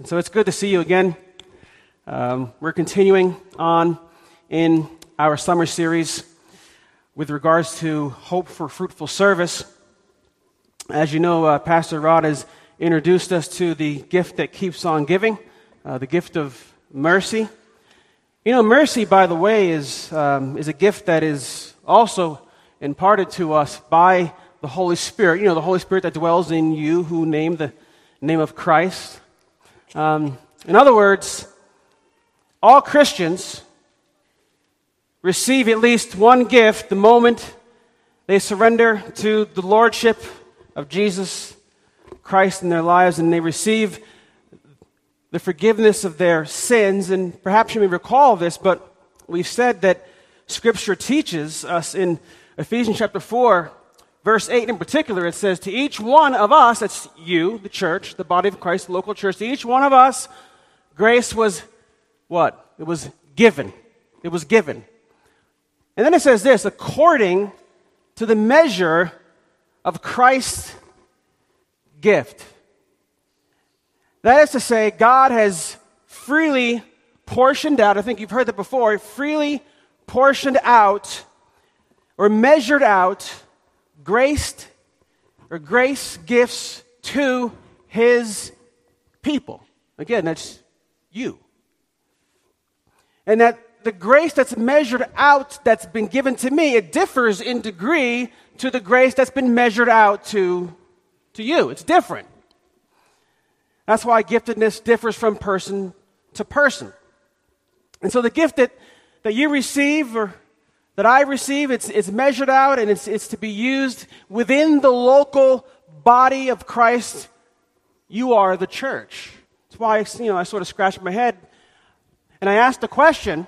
And so it's good to see you again. Um, we're continuing on in our summer series with regards to hope for fruitful service. As you know, uh, Pastor Rod has introduced us to the gift that keeps on giving, uh, the gift of mercy. You know, mercy, by the way, is, um, is a gift that is also imparted to us by the Holy Spirit. You know, the Holy Spirit that dwells in you who name the name of Christ. Um, in other words, all Christians receive at least one gift the moment they surrender to the Lordship of Jesus Christ in their lives and they receive the forgiveness of their sins. And perhaps you may recall this, but we've said that Scripture teaches us in Ephesians chapter 4, verse 8 in particular, it says, To each one of us, that's you, the church, the body of Christ, the local church, to each one of us, grace was what? It was given. It was given. And then it says this according to the measure of Christ's gift. That is to say, God has freely portioned out, I think you've heard that before, freely portioned out or measured out graced or grace gifts to his people. Again, that's you. And that the grace that's measured out that's been given to me, it differs in degree to the grace that's been measured out to, to you. It's different. That's why giftedness differs from person to person. And so the gift that, that you receive or that I receive, it's, it's measured out and it's, it's to be used within the local body of Christ. You are the church. That's why you know, I sort of scratched my head and I asked the question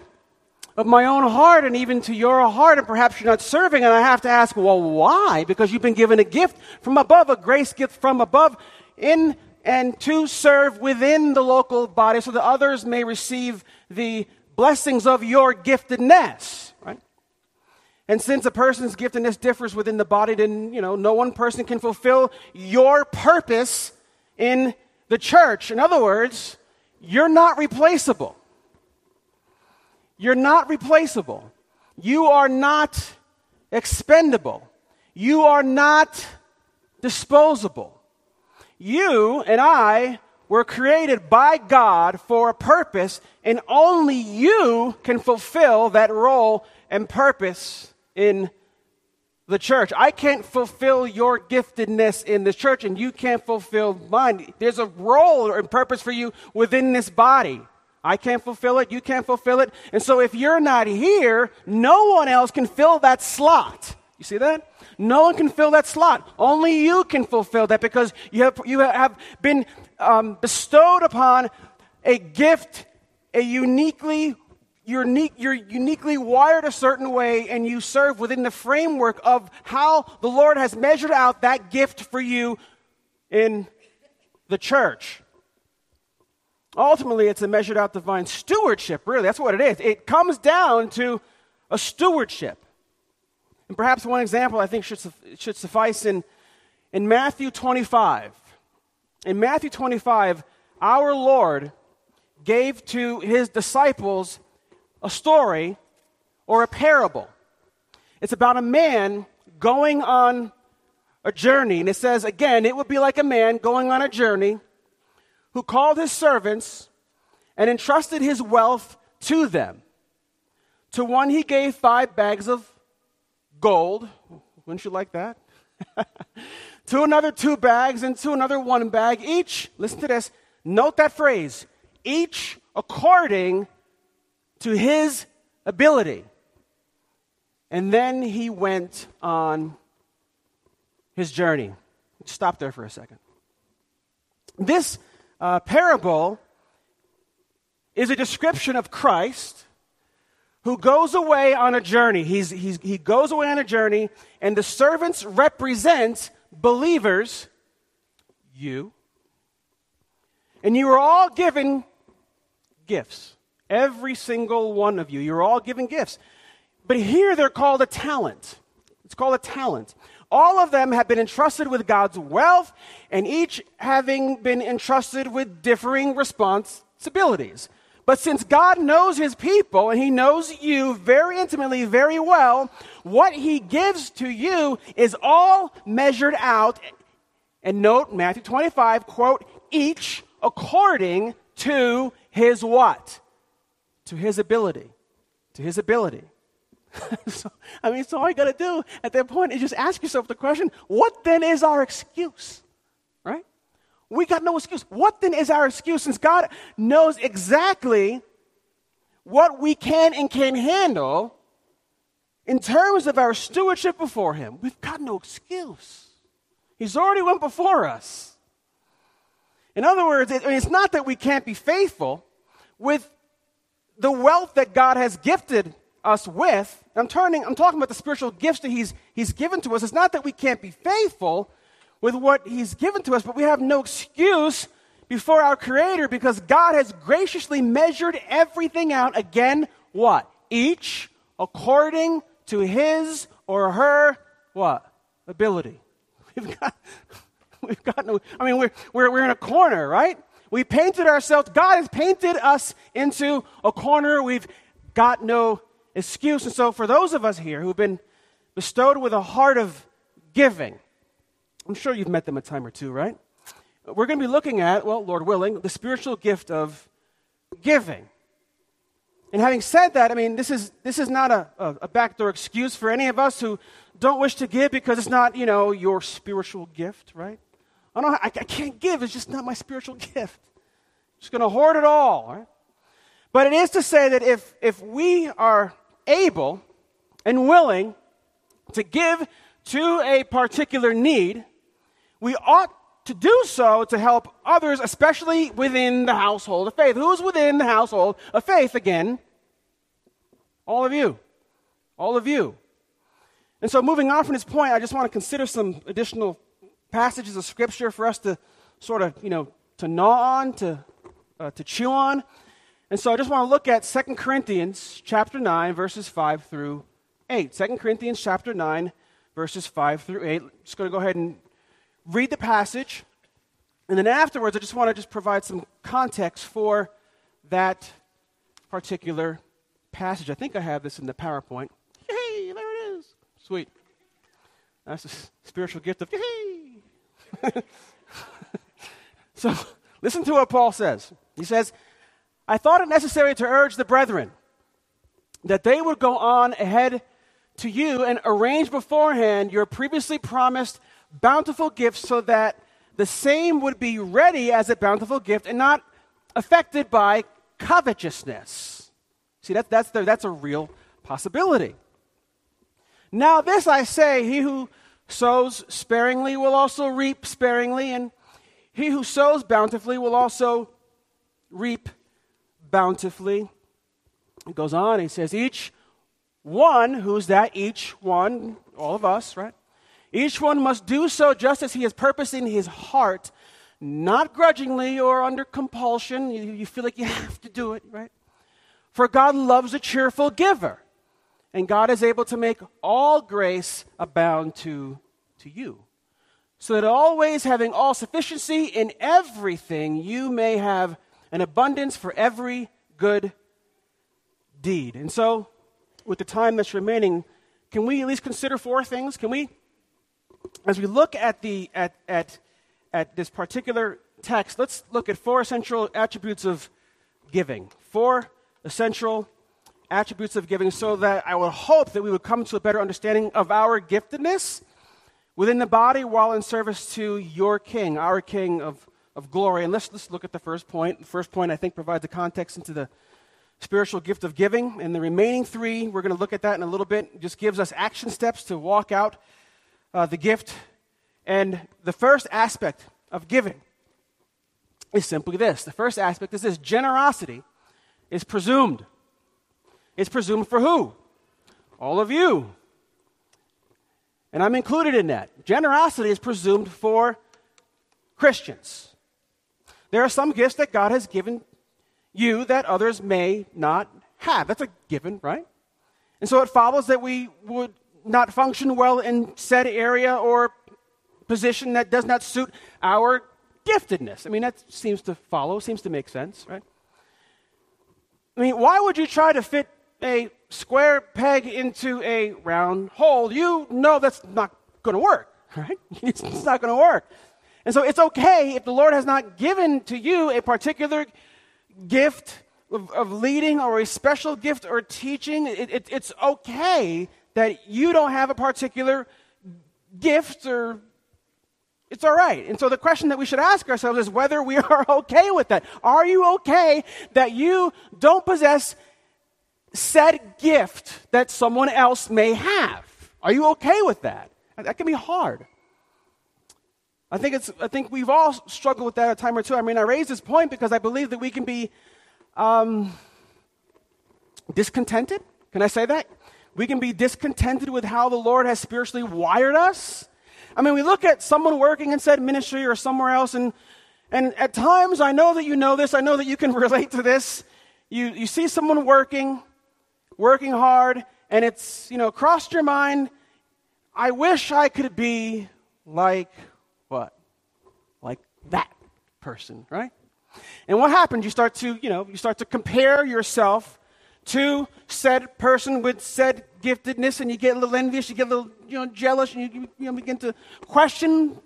of my own heart and even to your heart, and perhaps you're not serving, and I have to ask, well, why? Because you've been given a gift from above, a grace gift from above, in and to serve within the local body so that others may receive the blessings of your giftedness. And since a person's giftedness differs within the body, then, you know, no one person can fulfill your purpose in the church. In other words, you're not replaceable. You're not replaceable. You are not expendable. You are not disposable. You and I were created by God for a purpose, and only you can fulfill that role and purpose in the church. I can't fulfill your giftedness in the church, and you can't fulfill mine. There's a role and purpose for you within this body. I can't fulfill it, you can't fulfill it. And so if you're not here, no one else can fill that slot. You see that? No one can fill that slot. Only you can fulfill that because you have, you have been um, bestowed upon a gift, a uniquely you're, unique, you're uniquely wired a certain way and you serve within the framework of how the Lord has measured out that gift for you in the church. Ultimately, it's a measured out divine stewardship, really. That's what it is. It comes down to a stewardship. And perhaps one example I think should, should suffice in, in Matthew 25. In Matthew 25, our Lord gave to his disciples a story or a parable. It's about a man going on a journey. And it says, again, it would be like a man going on a journey who called his servants and entrusted his wealth to them. To one he gave five bags of gold. Wouldn't you like that? to another two bags, and to another one bag, each, listen to this, note that phrase, each according to his ability. And then he went on his journey. Stop there for a second. This uh, parable is a description of Christ who goes away on a journey. He's, he's, he goes away on a journey, and the servants represent believers, you. And you are all given gifts. Every single one of you. You're all given gifts. But here they're called a talent. It's called a talent. All of them have been entrusted with God's wealth, and each having been entrusted with differing responsibilities. But since God knows his people and he knows you very intimately, very well, what he gives to you is all measured out. And note Matthew 25, quote, each according to his what? To his ability. To his ability. so, I mean, so all you got to do at that point is just ask yourself the question what then is our excuse? Right? We got no excuse. What then is our excuse? Since God knows exactly what we can and can't handle in terms of our stewardship before Him, we've got no excuse. He's already went before us. In other words, it, it's not that we can't be faithful with the wealth that God has gifted us with. I'm turning, I'm talking about the spiritual gifts that He's, he's given to us. It's not that we can't be faithful with what He's given to us, but we have no excuse before our Creator because God has graciously measured everything out. Again, what? Each according to His or her what? Ability. We've got, we've got no, I mean, we're, we're, we're in a corner, right? We painted ourselves, God has painted us into a corner. We've got no excuse. And so, for those of us here who've been bestowed with a heart of giving, I'm sure you've met them a time or two, right? We're going to be looking at, well, Lord willing, the spiritual gift of giving. And having said that, I mean, this is, this is not a, a, a, backdoor excuse for any of us who don't wish to give because it's not, you know, your spiritual gift, right? I, don't, I, I can't give, it's just not my spiritual gift. I'm just going to hoard it all, right? But it is to say that if, if we are able and willing to give to a particular need, we ought to do so to help others, especially within the household of faith. Who's within the household of faith again? All of you. All of you. And so, moving on from this point, I just want to consider some additional passages of Scripture for us to sort of, you know, to gnaw on, to, uh, to chew on. And so I just want to look at 2 Corinthians chapter 9, verses 5 through 8. 2 Corinthians chapter 9, verses 5 through 8. I'm just going to go ahead and read the passage. And then afterwards, I just want to just provide some context for that particular passage. I think I have this in the PowerPoint. Yay, there it is. Sweet. That's a spiritual gift of yay. so listen to what Paul says. He says, I thought it necessary to urge the brethren that they would go on ahead to you and arrange beforehand your previously promised bountiful gifts so that the same would be ready as a bountiful gift and not affected by covetousness. See, that, that's, the, that's a real possibility. Now, this I say he who sows sparingly will also reap sparingly, and he who sows bountifully will also reap bountifully. It goes on, he says, each one, who's that? Each one, all of us, right? Each one must do so just as he has purpose in his heart, not grudgingly or under compulsion. You, you feel like you have to do it, right? For God loves a cheerful giver, and God is able to make all grace abound to, to you. So that always having all sufficiency in everything, you may have an abundance for every good deed. And so, with the time that's remaining, can we at least consider four things? Can we, as we look at, the, at, at, at this particular text, let's look at four essential attributes of giving. Four essential attributes of giving so that I would hope that we would come to a better understanding of our giftedness within the body while in service to your King, our King of of glory. And let's, let's look at the first point. The first point, I think, provides a context into the spiritual gift of giving. And the remaining three, we're going to look at that in a little bit, just gives us action steps to walk out uh, the gift. And the first aspect of giving is simply this the first aspect is this generosity is presumed. It's presumed for who? All of you. And I'm included in that. Generosity is presumed for Christians. There are some gifts that God has given you that others may not have. That's a given, right? And so it follows that we would not function well in said area or position that does not suit our giftedness. I mean, that seems to follow, seems to make sense, right? I mean, why would you try to fit a square peg into a round hole? You know that's not going to work, right? It's, not going to work. And so it's okay if the Lord has not given to you a particular gift of, of leading or a special gift or teaching. It, it, it's okay that you don't have a particular gift or it's all right. And so the question that we should ask ourselves is whether we are okay with that. Are you okay that you don't possess said gift that someone else may have? Are you okay with that? That can be hard. I think, it's, I think we've all struggled with that a time or two. I mean, I raise this point because I believe that we can be um, discontented. Can I say that? We can be discontented with how the Lord has spiritually wired us. I mean, we look at someone working in said ministry or somewhere else, and, and at times, I know that you know this, I know that you can relate to this. You, you see someone working, working hard, and it's, you know, crossed your mind, I wish I could be like what? Like that person, right? And what happens? You start to, you know, you start to compare yourself to said person with said giftedness, and you get a little envious, you get a little, you know, jealous, and you, you know, begin to question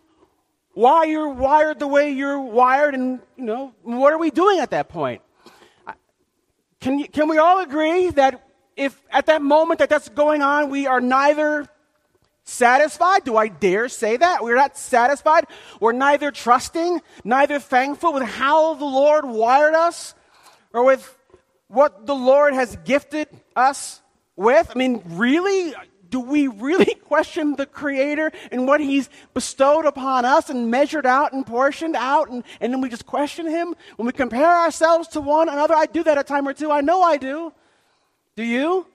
why you're wired the way you're wired, and you know, what are we doing at that point? Can, you, can we all agree that if at that moment that that's going on, we are neither satisfied? Do I dare say that? We're not satisfied. We're neither trusting, neither thankful with how the Lord wired us or with what the Lord has gifted us with? I mean, really? Do we really question the Creator and what He's bestowed upon us and measured out and portioned out, and, and then we just question Him? When we compare ourselves to one another, I do that a time or two. I know I do. Do you?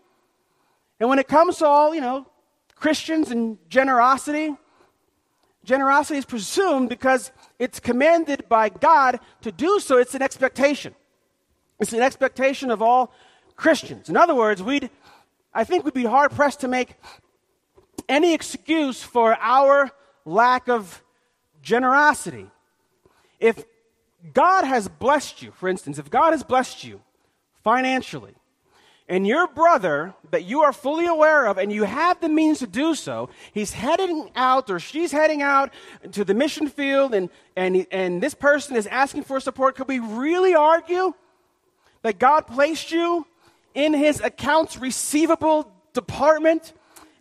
And when it comes to all, you know, Christians and generosity, generosity is presumed because it's commanded by God to do so, it's an expectation. It's an expectation of all Christians. In other words, we'd, I think we'd be hard pressed to make any excuse for our lack of generosity. If God has blessed you, for instance, if God has blessed you financially, and your brother that you are fully aware of and you have the means to do so, he's heading out or she's heading out to the mission field and, and, and this person is asking for support, could we really argue that God placed you in his accounts receivable department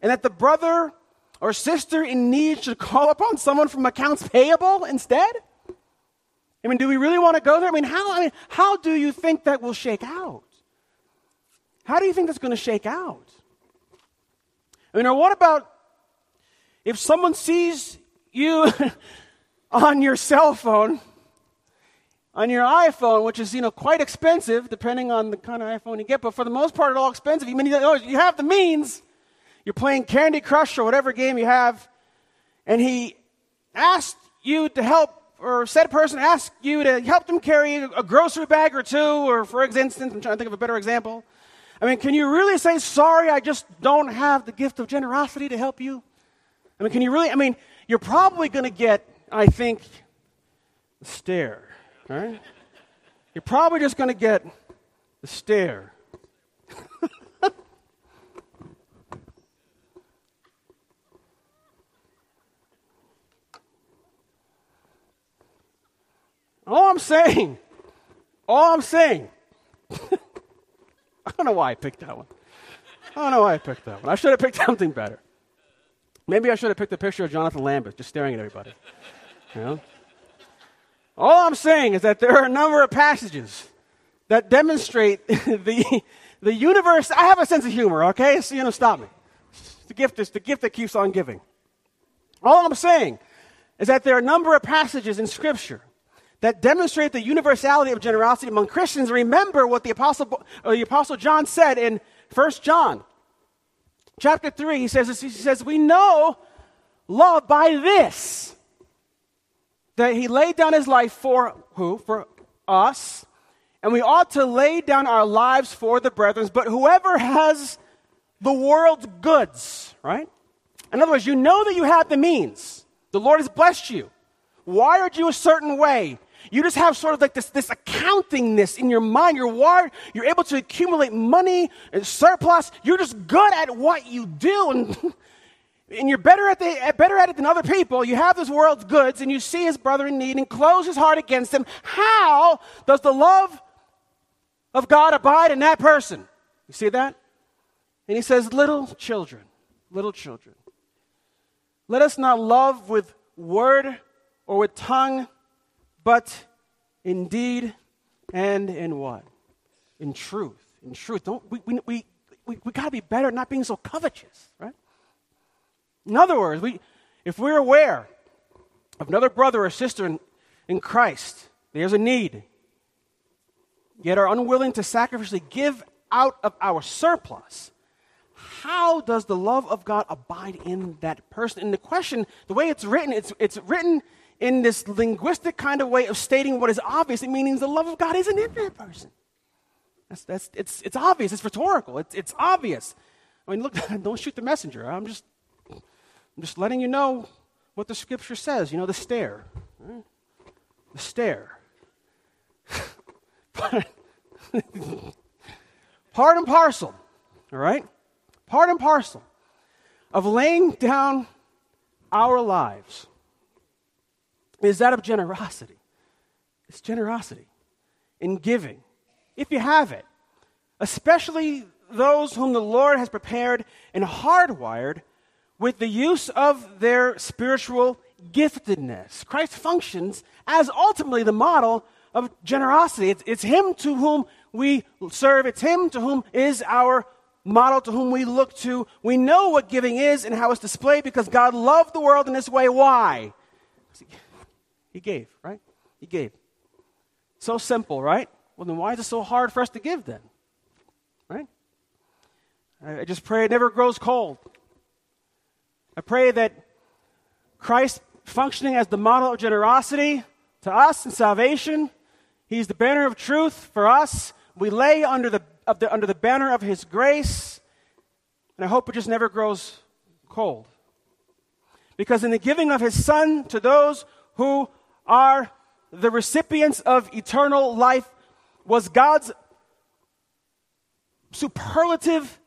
and that the brother or sister in need should call upon someone from accounts payable instead? I mean, do we really want to go there? I mean, how, I mean, how do you think that will shake out? How do you think that's going to shake out? I mean, or what about if someone sees you on your cell phone on your iPhone, which is you know quite expensive depending on the kind of iPhone you get, but for the most part, it's all expensive. You mean you have the means. You're playing Candy Crush or whatever game you have, and he asked you to help, or said person asked you to help them carry a grocery bag or two, or for instance, I'm trying to think of a better example. I mean, can you really say sorry? I just don't have the gift of generosity to help you. I mean, can you really? I mean, you're probably going to get, I think, a stare right? You're probably just going to get the stare. all I'm saying, all I'm saying, I don't know why I picked that one. I don't know why I picked that one. I should have picked something better. Maybe I should have picked a picture of Jonathan Lambert just staring at everybody. You know? All I'm saying is that there are a number of passages that demonstrate the, the universe. I have a sense of humor, okay? So, you know, stop me. The gift, is the gift that keeps on giving. All I'm saying is that there are a number of passages in Scripture that demonstrate the universality of generosity among Christians. Remember what the Apostle, uh, the Apostle John said in 1 John chapter 3. He says, he says, We know love by this that he laid down his life for who? For us. And we ought to lay down our lives for the brethren. But whoever has the world's goods, right? In other words, you know that you have the means. The Lord has blessed you, wired you a certain way. You just have sort of like this, this accountingness in your mind. You're wired, you're able to accumulate money and surplus. You're just good at what you do. And, and you're better at, the, better at it than other people. You have this world's goods and you see his brother in need and close his heart against him. How does the love of God abide in that person? You see that? And he says, Little children, little children, let us not love with word or with tongue, but in deed and in what? In truth. In truth. Don't, we, we, we, we, we got to be better at not being so covetous, right? In other words, we, if we're aware of another brother or sister in, in Christ, there's a need, yet are unwilling to sacrificially give out of our surplus, how does the love of God abide in that person? And the question, the way it's written, it's, it's written in this linguistic kind of way of stating what is obvious. It means the love of God isn't in that person. That's, that's, it's, it's obvious. It's rhetorical. It's, it's obvious. I mean, look, don't shoot the messenger. I'm just, I'm just letting you know what the scripture says. You know, the stare. The stare. Part and parcel. All right? part and parcel of laying down our lives is that of generosity. It's generosity in giving, if you have it, especially those whom the Lord has prepared and hardwired with the use of their spiritual giftedness. Christ functions as ultimately the model of generosity. It's, it's Him to whom we serve, it's Him to whom is our model to whom we look to. We know what giving is and how it's displayed because God loved the world in this way. Why? He gave, right? He gave. So simple, right? Well, then why is it so hard for us to give then? Right? I just pray it never grows cold. I pray that Christ functioning as the model of generosity to us in salvation, He's the banner of truth for us. We lay under the the, under the banner of His grace. And I hope it just never grows cold. Because in the giving of His Son to those who are the recipients of eternal life was God's superlative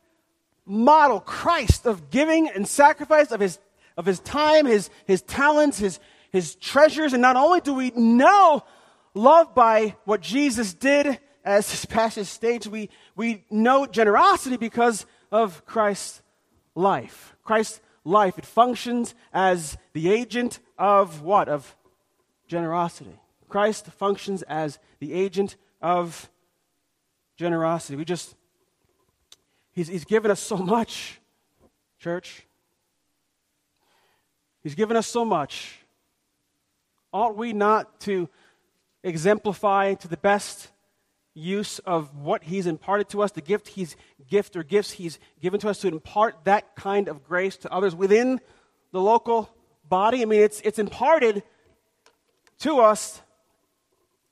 model, Christ, of giving and sacrifice of His, of his time, His, his talents, His, His treasures. And not only do we know love by what Jesus did as this passage states, we, we know generosity because of Christ's life. Christ's life, it functions as the agent of what? Of generosity. Christ functions as the agent of generosity. We just, he's, he's given us so much, church. He's given us so much. Ought we not to exemplify to the best use of what he's imparted to us, the gift he's gift or gifts he's given to us to impart that kind of grace to others within the local body. I mean, it's it's imparted to us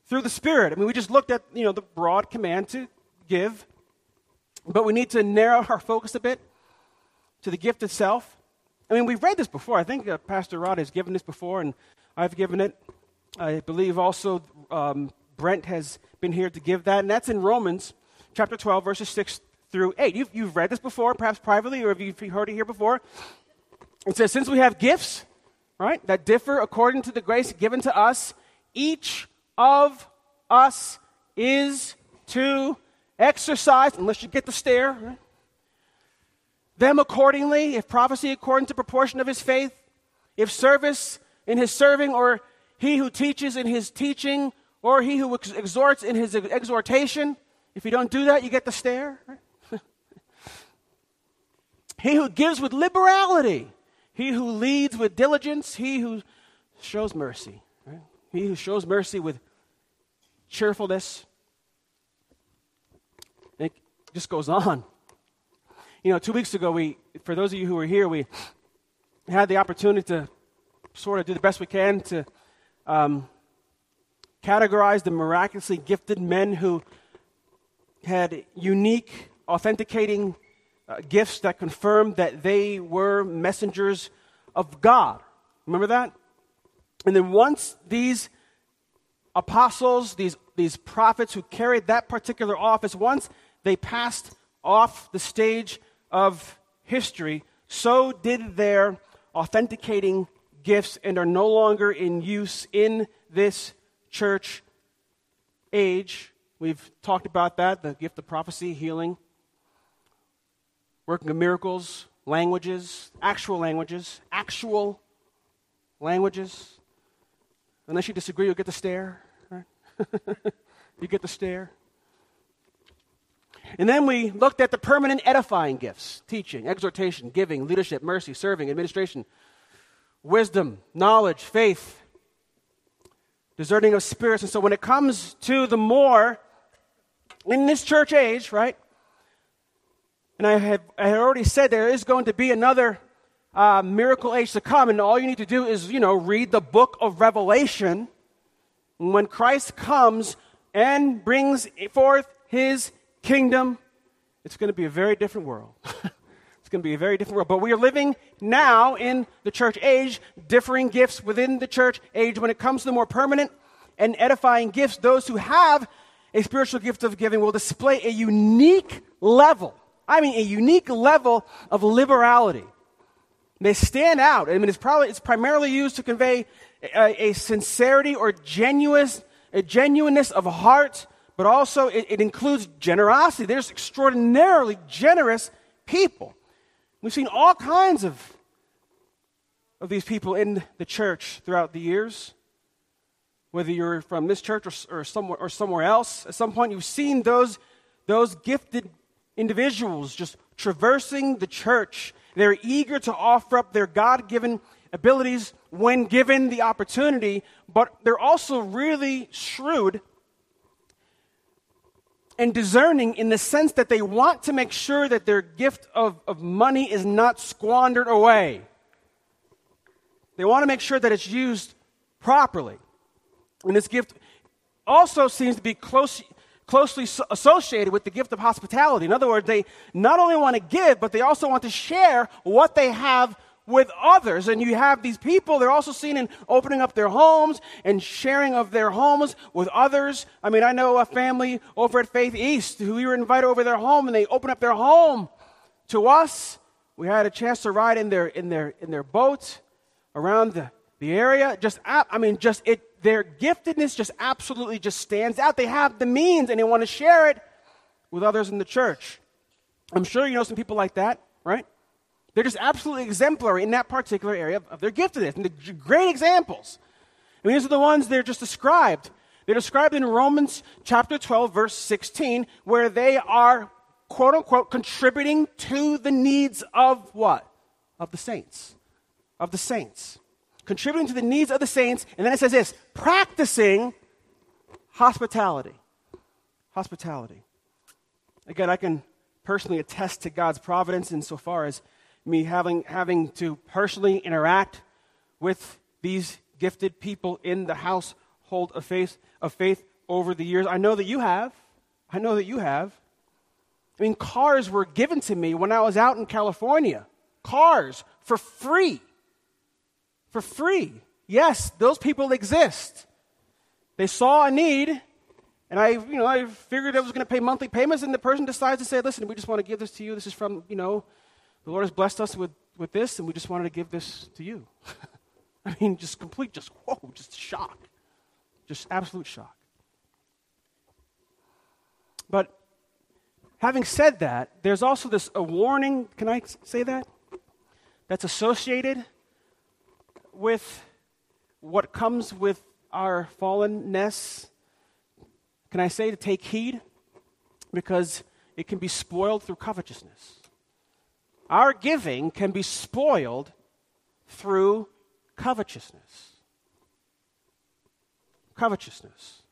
through the Spirit. I mean, we just looked at you know the broad command to give, but we need to narrow our focus a bit to the gift itself. I mean, we've read this before. I think uh, Pastor Rod has given this before, and I've given it. I believe also um, Brent has been here to give that, and that's in Romans chapter 12, verses 6 through 8. You've, you've read this before, perhaps privately, or if you've heard it here before. It says, Since we have gifts, right, that differ according to the grace given to us, each of us is to exercise, unless you get the stare, them accordingly, if prophecy according to proportion of his faith, if service in his serving, or he who teaches in his teaching, or he who ex- exhorts in his exhortation. If you don't do that, you get the stare. he who gives with liberality, he who leads with diligence, he who shows mercy. Right? He who shows mercy with cheerfulness. It just goes on. You know, two weeks ago, we, for those of you who were here, we had the opportunity to sort of do the best we can to um, categorized the miraculously gifted men who had unique, authenticating uh, gifts that confirmed that they were messengers of God. Remember that? And then once these apostles, these, these prophets who carried that particular office, once they passed off the stage of history, so did their authenticating gifts and are no longer in use in this church age. We've talked about that the gift of prophecy, healing, working of miracles, languages, actual languages, actual languages. Unless you disagree, you'll get the stare. Right? you get the stare. And then we looked at the permanent edifying gifts teaching, exhortation, giving, leadership, mercy, serving, administration, wisdom, knowledge, faith, discerning of spirits. And so when it comes to the more in this church age, right? And I have I already said there is going to be another uh, miracle age to come, and all you need to do is, you know, read the book of Revelation. when Christ comes and brings forth his kingdom, it's going to be a very different world. it's going to be a very different world. But we are living now in the church age, differing gifts within the church age. When it comes to the more permanent and edifying gifts, those who have a spiritual gift of giving will display a unique level. I mean, a unique level of liberality. They stand out. I mean, it's probably it's primarily used to convey a, a sincerity or genuine, a genuineness of heart but also it, it includes generosity. There's extraordinarily generous people. We've seen all kinds of, of these people in the church throughout the years. Whether you're from this church or, or, somewhere, or somewhere else, at some point you've seen those, those gifted individuals just traversing the church. They're eager to offer up their God given abilities when given the opportunity, but they're also really shrewd and discerning in the sense that they want to make sure that their gift of, of money is not squandered away. They want to make sure that it's used properly. And this gift also seems to be close, closely associated with the gift of hospitality. In other words, they not only want to give, but they also want to share what they have with others. And you have these people, they're also seen in opening up their homes and sharing of their homes with others. I mean, I know a family over at Faith East who we were invited over their home and they opened up their home to us. We had a chance to ride in their, in their, in their boat around the, the area. Just, I mean, just it, their giftedness just absolutely just stands out. They have the means and they want to share it with others in the church. I'm sure you know some people like that, right? They're just absolutely exemplary in that particular area of, of their giftedness. And they're great examples. I mean, these are the ones they're just described. They're described in Romans chapter 12, verse 16, where they are, quote unquote, contributing to the needs of what? Of the saints. Of the saints. Contributing to the needs of the saints. And then it says this practicing hospitality. Hospitality. Again, I can personally attest to God's providence insofar as me having, having to personally interact with these gifted people in the household of faith, of faith over the years. I know that you have. I know that you have. I mean, cars were given to me when I was out in California. Cars for free. For free. Yes, those people exist. They saw a need, and I, you know, I figured I was going to pay monthly payments, and the person decides to say, listen, we just want to give this to you. This is from, you know, the Lord has blessed us with, with this, and we just wanted to give this to you. I mean, just complete, just whoa, just shock. Just absolute shock. But having said that, there's also this a warning, can I say that? That's associated with what comes with our fallenness. Can I say to take heed? Because it can be spoiled through covetousness. Our giving can be spoiled through covetousness. Covetousness.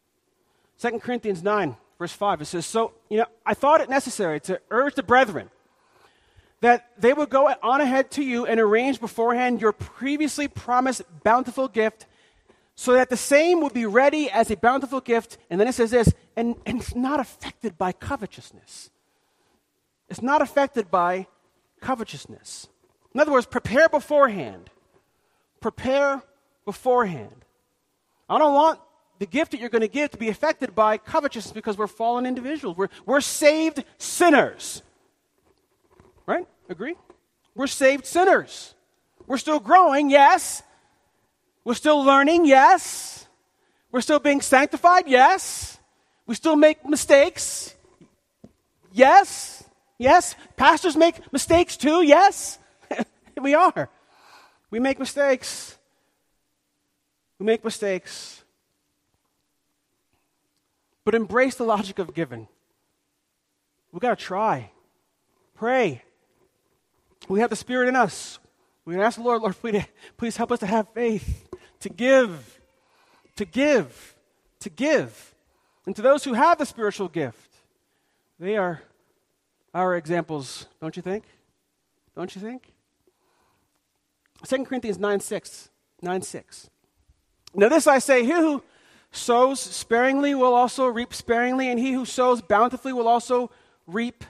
2 Corinthians 9, verse 5, it says, So, you know, I thought it necessary to urge the brethren that they would go on ahead to you and arrange beforehand your previously promised bountiful gift so that the same would be ready as a bountiful gift. And then it says this, and, and it's not affected by covetousness. It's not affected by covetousness. In other words, prepare beforehand. Prepare beforehand. I don't want the gift that you're going to give to be affected by covetousness because we're fallen individuals. We're, we're saved sinners. Right? Agree? We're saved sinners. We're still growing, yes. We're still learning, yes. We're still being sanctified, yes. We still make mistakes, yes. Yes. Pastors make mistakes too, yes. we are. We make mistakes. We make mistakes. But embrace the logic of giving. We've got to try. Pray. We have the Spirit in us. We ask the Lord, Lord, please, please help us to have faith, to give, to give, to give. And to those who have the spiritual gift, they are our examples, don't you think? Don't you think? 2 Corinthians 9 6. 9 6. Now, this I say, he who sows sparingly will also reap sparingly, and he who sows bountifully will also reap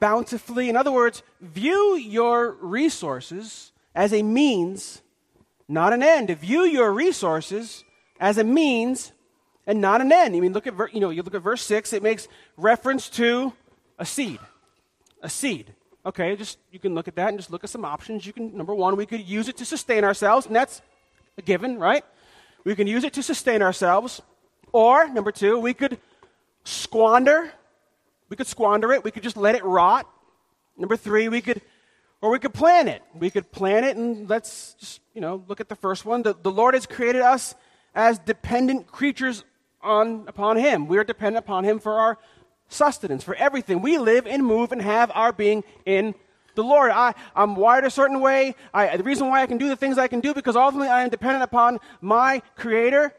bountifully. In other words, view your resources as a means, not an end. View your resources as a means and not an end. I mean, look at you know, you look at verse six. It makes reference to a seed, a seed. Okay, just you can look at that and just look at some options. You can number one, we could use it to sustain ourselves, and that's a given, right? We can use it to sustain ourselves, or number two, we could squander. We could squander it. We could just let it rot. Number three, we could or we could plan it. We could plan it and let's just, you know, look at the first one. The, the Lord has created us as dependent creatures on, upon Him. We are dependent upon Him for our sustenance, for everything. We live and move and have our being in the Lord. I, I'm wired a certain way. I, the reason why I can do the things I can do because ultimately I am dependent upon my Creator.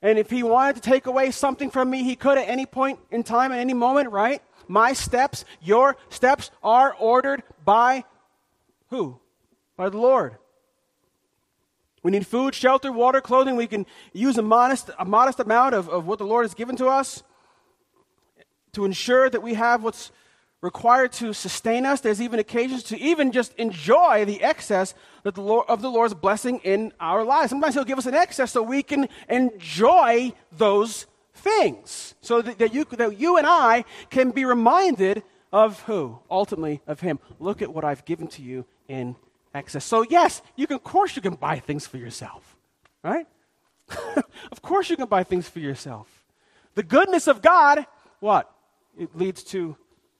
And if He wanted to take away something from me, He could at any point in time, at any moment, right? My steps, your steps are ordered by who? By the Lord. We need food, shelter, water, clothing. We can use a modest, a modest amount of, of what the Lord has given to us to ensure that we have what's required to sustain us. There's even occasions to even just enjoy the excess of the, Lord, of the Lord's blessing in our lives. Sometimes He'll give us an excess so we can enjoy those things. So that, that, you, that you and I can be reminded of who? Ultimately, of Him. Look at what I've given to you in excess. So, yes, you can, of course, you can buy things for yourself, right? of course, you can buy things for yourself. The goodness of God, what? It leads to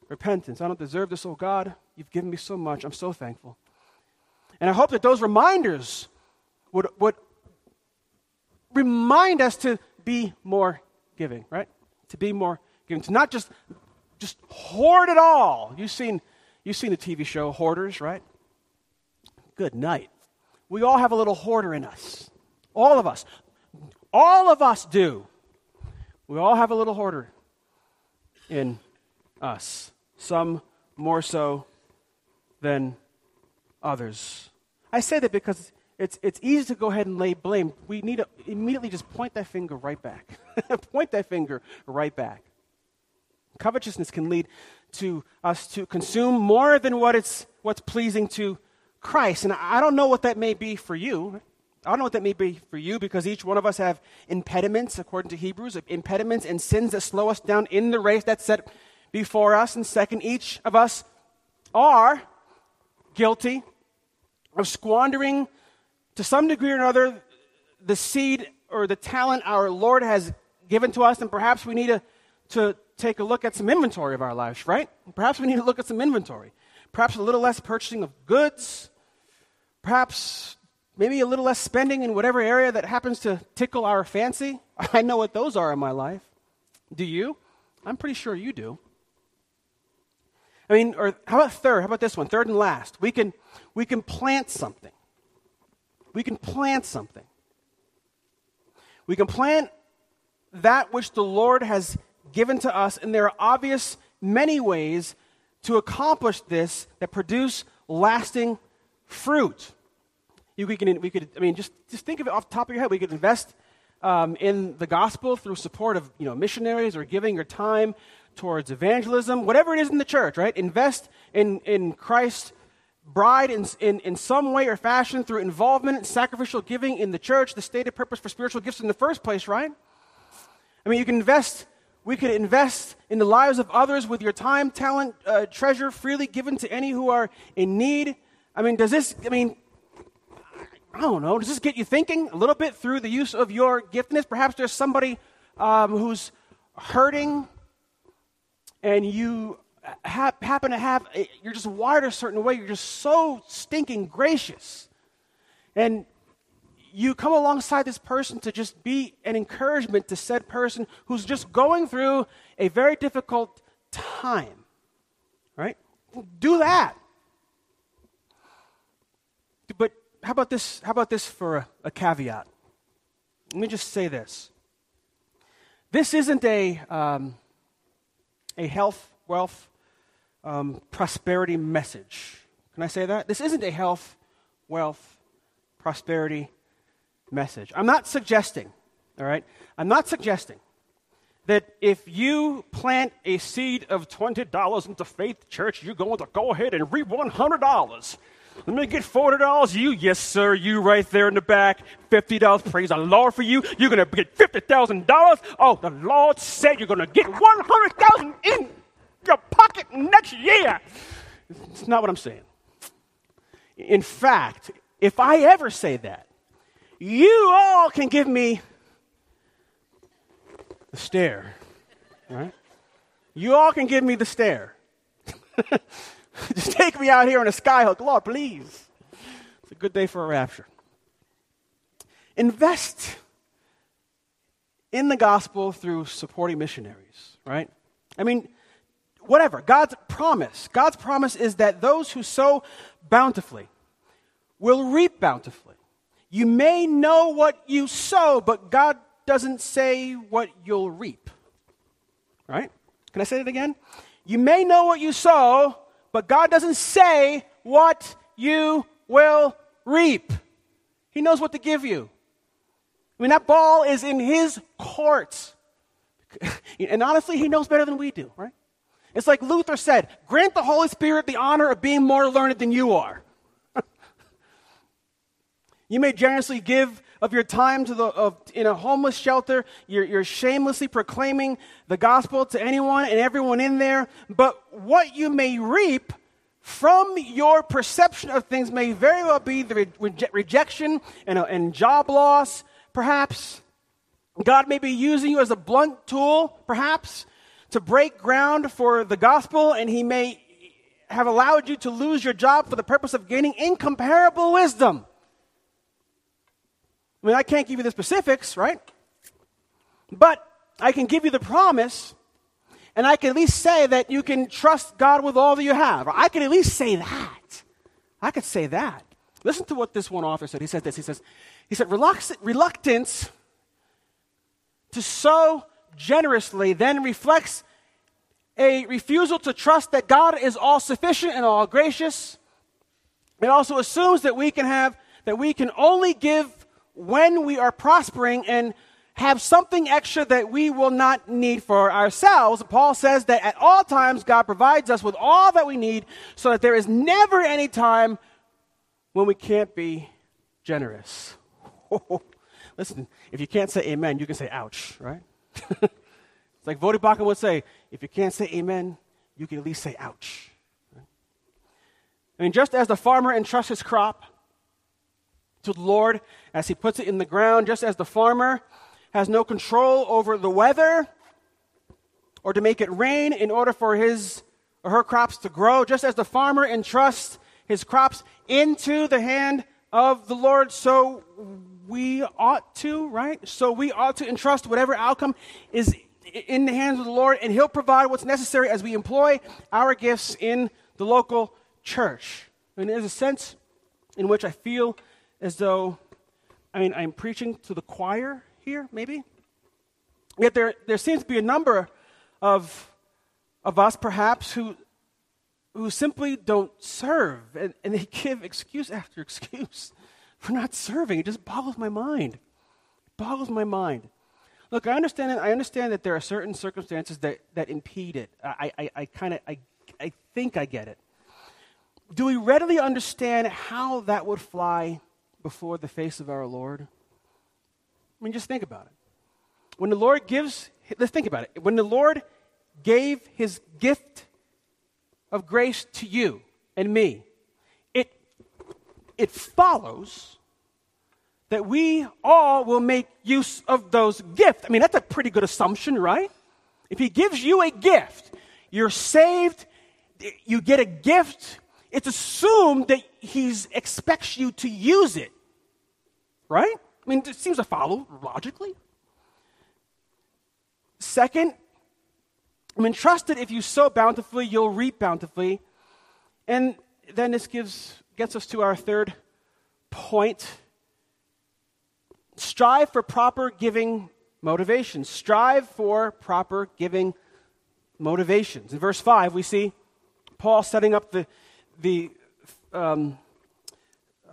repentance. I don't deserve this, oh God. You've given me so much. I'm so thankful. And I hope that those reminders would, would remind us to be more giving, right? To be more giving. To not just just hoard it all. You've seen, you've seen the TV show Hoarders, right? Good night. We all have a little hoarder in us. All of us. All of us do. We all have a little hoarder in us. Some more so than others. I say that because it's, it's easy to go ahead and lay blame. We need to immediately just point that finger right back. point that finger right back. Covetousness can lead to us to consume more than what it's, what's pleasing to Christ. And I don't know what that may be for you. I don't know what that may be for you because each one of us have impediments, according to Hebrews, impediments and sins that slow us down in the race that's set before us. And second, each of us are guilty of squandering to some degree or another the seed or the talent our Lord has given to us. And perhaps we need to, to take a look at some inventory of our lives, right? Perhaps we need to look at some inventory. Perhaps a little less purchasing of goods. Perhaps maybe a little less spending in whatever area that happens to tickle our fancy. I know what those are in my life. Do you? I'm pretty sure you do. I mean, or how about third? How about this one? Third and last. We can, we can plant something. We can plant something. We can plant that which the Lord has given to us, and there are obvious many ways to accomplish this that produce lasting fruit. You, we, can, we could, I mean, just, just think of it off the top of your head. We could invest um, in the gospel through support of you know, missionaries or giving your time towards evangelism, whatever it is in the church, right? Invest in, in Christ's bride in, in, in some way or fashion through involvement sacrificial giving in the church, the stated purpose for spiritual gifts in the first place, right? I mean, you can invest, we could invest in the lives of others with your time, talent, uh, treasure freely given to any who are in need. I mean, does this, I mean, I don't know, does this get you thinking a little bit through the use of your giftedness? Perhaps there's somebody um, who's hurting and you ha- happen to have, a, you're just wired a certain way, you're just so stinking gracious. And you come alongside this person to just be an encouragement to said person who's just going through a very difficult time. Right? Do that. But how about this? How about this for a, a caveat? Let me just say this. This isn't a, um, a health, wealth, um, prosperity message. Can I say that? This isn't a health, wealth, prosperity message. I'm not suggesting, all right? I'm not suggesting that if you plant a seed of $20 into Faith Church, you're going to go ahead and reap $100. Let me get $40. You, yes, sir, you right there in the back. $50. Praise the Lord for you. You're going to get $50,000. Oh, the Lord said you're going to get 100000 in your pocket next year. It's not what I'm saying. In fact, if I ever say that, you all can give me the stare, right? You all can give me the stare. Just take me out here on a skyhook, Lord, please. It's a good day for a rapture. Invest in the gospel through supporting missionaries, right? I mean, whatever. God's promise. God's promise is that those who sow bountifully will reap bountifully. You may know what you sow, but God doesn't say what you'll reap. Right? Can I say it again? You may know what you sow, but God doesn't say what you will reap. He knows what to give you. I mean, that ball is in His courts. and honestly, He knows better than we do, right? It's like Luther said grant the Holy Spirit the honor of being more learned than you are. You may generously give of your time to the, of, in a homeless shelter. You're, you're shamelessly proclaiming the gospel to anyone and everyone in there. But what you may reap from your perception of things may very well be the re- rejection and, uh, and job loss, perhaps. God may be using you as a blunt tool, perhaps, to break ground for the gospel, and He may have allowed you to lose your job for the purpose of gaining incomparable wisdom. I mean, I can't give you the specifics, right? But I can give you the promise, and I can at least say that you can trust God with all that you have. I can at least say that. I could say that. Listen to what this one author said. He said this. He says, he said, reluctance to sow generously then reflects a refusal to trust that God is all sufficient and all gracious. It also assumes that we can have, that we can only give when we are prospering and have something extra that we will not need for ourselves. Paul says that at all times God provides us with all that we need so that there is never any time when we can't be generous. Listen, if you can't say amen, you can say ouch, right? it's like Baucham would say, if you can't say amen, you can at least say ouch. I mean, just as the farmer entrusts his crop to the Lord as he puts it in the ground, just as the farmer has no control over the weather or to make it rain in order for his or her crops to grow, just as the farmer entrusts his crops into the hand of the Lord, so we ought to, right? So we ought to entrust whatever outcome is in the hands of the Lord, and He'll provide what's necessary as we employ our gifts in the local church. And there's a sense in which I feel as though, I mean, I'm preaching to the choir here, maybe. Yet there, there seems to be a number of, of us, perhaps, who, who simply don't serve, and, and they give excuse after excuse for not serving. It just boggles my mind. boggles my mind. Look, I understand. I understand that there are certain circumstances that, that impede it. I, I, I kind of, I, I think I get it. Do we readily understand how that would fly before the face of our Lord? I mean, just think about it. When the Lord gives, let's think about it. When the Lord gave his gift of grace to you and me, it, it follows that we all will make use of those gifts. I mean, that's a pretty good assumption, right? If he gives you a gift, you're saved, you get a gift, it's assumed that he expects you to use it. Right? I mean, it seems to follow logically. Second, I'm entrusted if you sow bountifully, you'll reap bountifully. And then this gives, gets us to our third point. Strive for proper giving motivations. Strive for proper giving motivations. In verse 5, we see Paul setting up the, the, um,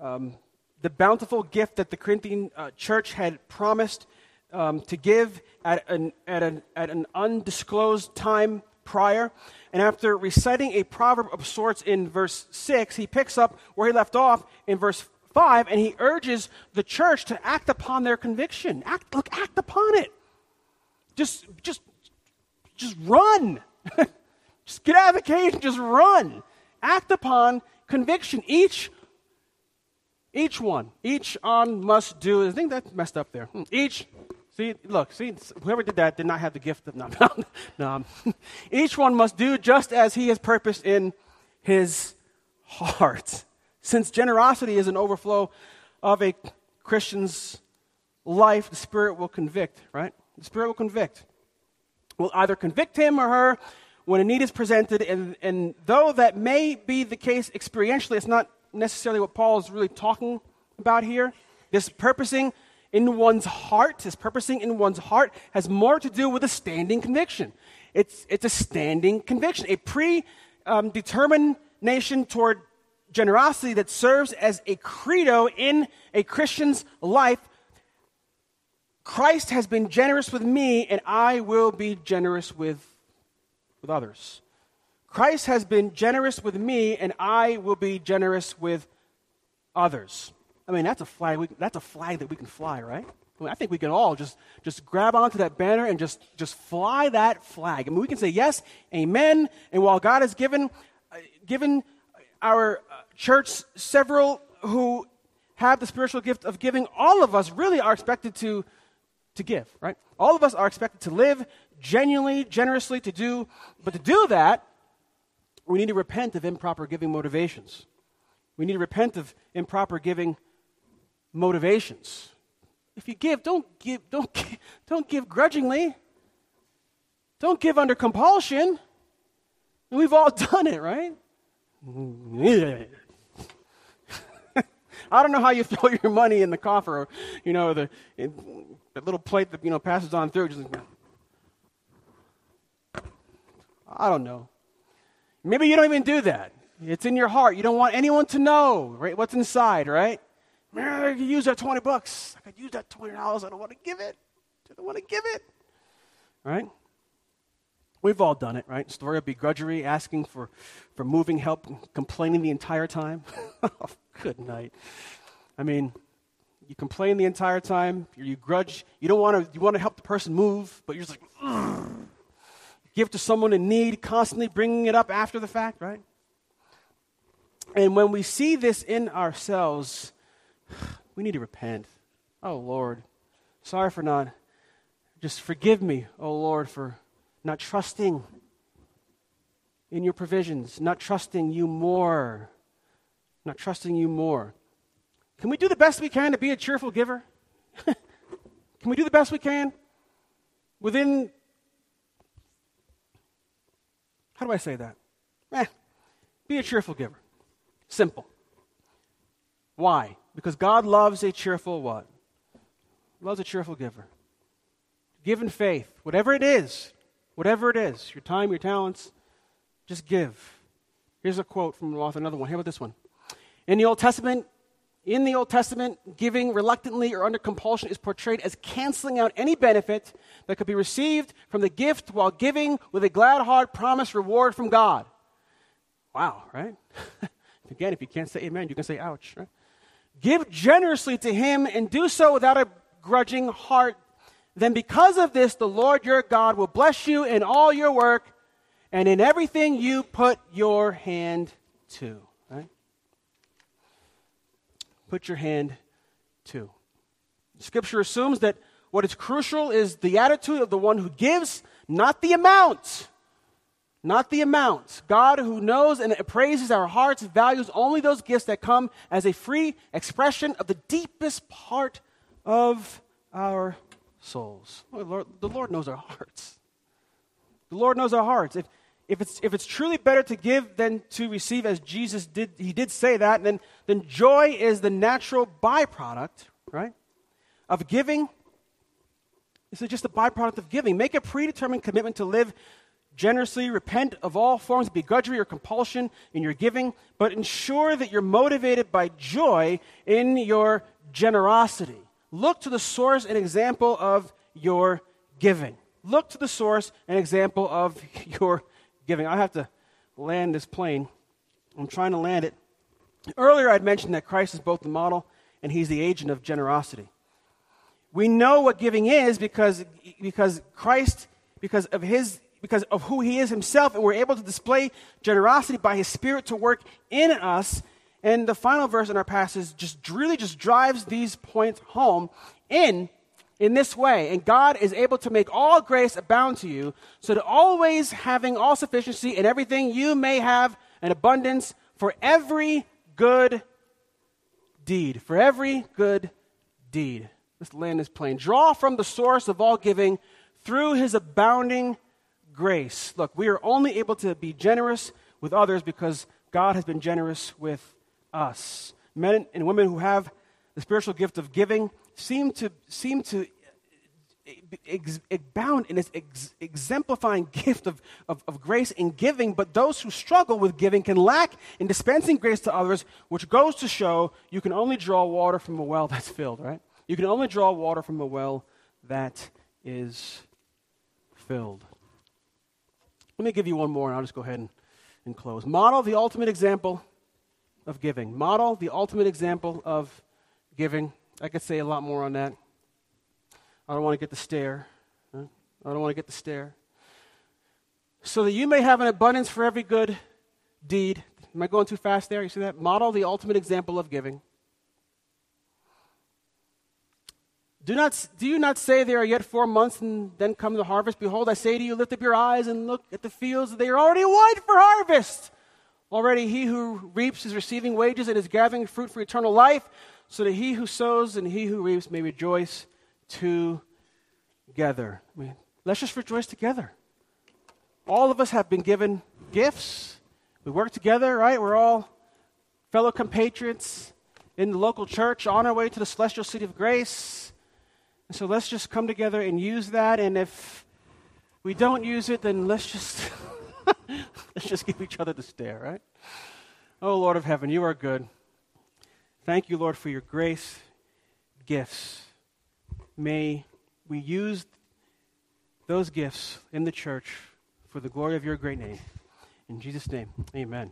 um, the bountiful gift that the Corinthian uh, church had promised um, to give at an, at, an, at an undisclosed time prior. And after reciting a proverb of sorts in verse 6, he picks up where he left off in verse 5 and he urges the church to act upon their conviction. Act, look, act upon it. Just, just, just run. just get out of the cage and just run. Act upon conviction. Each each one, each on must do. I think that's messed up there. Hmm. Each See, look, see, whoever did that did not have the gift of, no, no, no. Each one must do just as he has purposed in his heart. Since generosity is an overflow of a Christian's life, the Spirit will convict, right? The Spirit will convict. Will either convict him or her when a need is presented, and, and though that may be the case experientially, it's not necessarily what Paul is really talking about here. This purposing in one's heart, this purposing in one's heart, has more to do with a standing conviction. It's, it's a standing conviction, a predetermination um, toward generosity that serves as a credo in a Christian's life. Christ has been generous with me, and I will be generous with, with others. Christ has been generous with me, and I will be generous with others. I mean, that's a flag. We, that's a flag that we can fly, right? I, mean, I think we can all just just grab onto that banner and just just fly that flag. I mean, we can say yes, amen. And while God has given uh, given our uh, church several who have the spiritual gift of giving, all of us really are expected to to give, right? All of us are expected to live genuinely, generously, to do. But to do that, we need to repent of improper giving motivations. We need to repent of improper giving motivations. If you give, don't give, don't, don't give grudgingly. Don't give under compulsion. And we've all done it, right? I don't know how you throw your money in the coffer, or, you know, the, the little plate that, you know, passes on through. Just, I don't know. Maybe you don't even do that. It's in your heart. You don't want anyone to know, right? What's inside, right? Man, I could use that 20 bucks. I could use that $20. I don't want to give it. I don't want to give it. Right? We've all done it, right? Story of begrudgery, asking for, for moving help, complaining the entire time. oh, good night. I mean, you complain the entire time, you grudge, you don't want to, you want to help the person move, but you're just like. Give to someone in need, constantly bringing it up after the fact, right? And when we see this in ourselves, we need to repent. Oh, Lord, sorry for not. Just forgive me, oh Lord, for not trusting in your provisions, not trusting you more, not trusting you more. Can we do the best we can to be a cheerful giver? can we do the best we can within. How do I say that? Eh, be a cheerful giver. Simple. Why? Because God loves a cheerful what? Loves a cheerful giver. Give in faith, whatever it is, whatever it is, your time, your talents, just give. Here's a quote from author, another one. How about this one? In the Old Testament, In the Old Testament, giving reluctantly or under compulsion is portrayed as canceling out any benefit that could be received from the gift while giving with a glad heart promised reward from God. Wow, right? Again, if you can't say amen, you can say ouch, right? Give generously to him and do so without a grudging heart. Then, because of this, the Lord your God will bless you in all your work and in everything you put your hand to. Put your hand to. Scripture assumes that what is crucial is the attitude of the one who gives, not the amount. Not the amount. God, who knows and appraises our hearts, values only those gifts that come as a free expression of the deepest part of our souls. Oh, Lord, the Lord knows our hearts. The Lord knows our hearts. If, if, it's, if it's truly better to give than to receive, as Jesus did, he did say that, then, then joy is the natural byproduct, right, of giving. This is just a byproduct of giving. Make a predetermined commitment to live generously, repent of all forms of begrudgery or compulsion in your giving, but ensure that you're motivated by joy in your generosity. Look to the source and example of your giving. Look to the source and example of your giving. I have to land this plane. I'm trying to land it. Earlier, I'd mentioned that Christ is both the model and he's the agent of generosity. We know what giving is because, because Christ, because of his because of who he is himself, and we're able to display generosity by his spirit to work in us. And the final verse in our passage just really just drives these points home in in this way. And God is able to make all grace abound to you, so that always having all sufficiency in everything, you may have an abundance for every good deed. For every good deed. Let's land this plane. Draw from the source of all giving through his abounding grace. Look, we are only able to be generous with others because God has been generous with us. Men and women who have the spiritual gift of giving seem to, seem to ex, abound in this ex, exemplifying gift of, of, of grace in giving, but those who struggle with giving can lack in dispensing grace to others, which goes to show you can only draw water from a well that's filled, right? You can only draw water from a well that is filled. Let me give you one more, and I'll just go ahead and, and close. Model the ultimate example of giving. Model the ultimate example of giving. I could say a lot more on that. I don't want to get the stare. I don't want to get the stare. So that you may have an abundance for every good deed. Am I going too fast there? You see that? Model the ultimate example of giving. Do, not, do you not say there are yet four months and then come the harvest? Behold, I say to you, lift up your eyes and look at the fields. They are already white for harvest. Already he who reaps is receiving wages and is gathering fruit for eternal life, so that he who sows and he who reaps may rejoice together. I mean, let's just rejoice together. All of us have been given gifts. We work together, right? We're all fellow compatriots in the local church on our way to the celestial city of grace. And so let's just come together and use that. And if we don't use it, then let's just let's just give each other the stare, right? Oh Lord of heaven, you are good. Thank you, Lord, for your grace, gifts. May we use those gifts in the church for the glory of your great name. In Jesus' name, amen.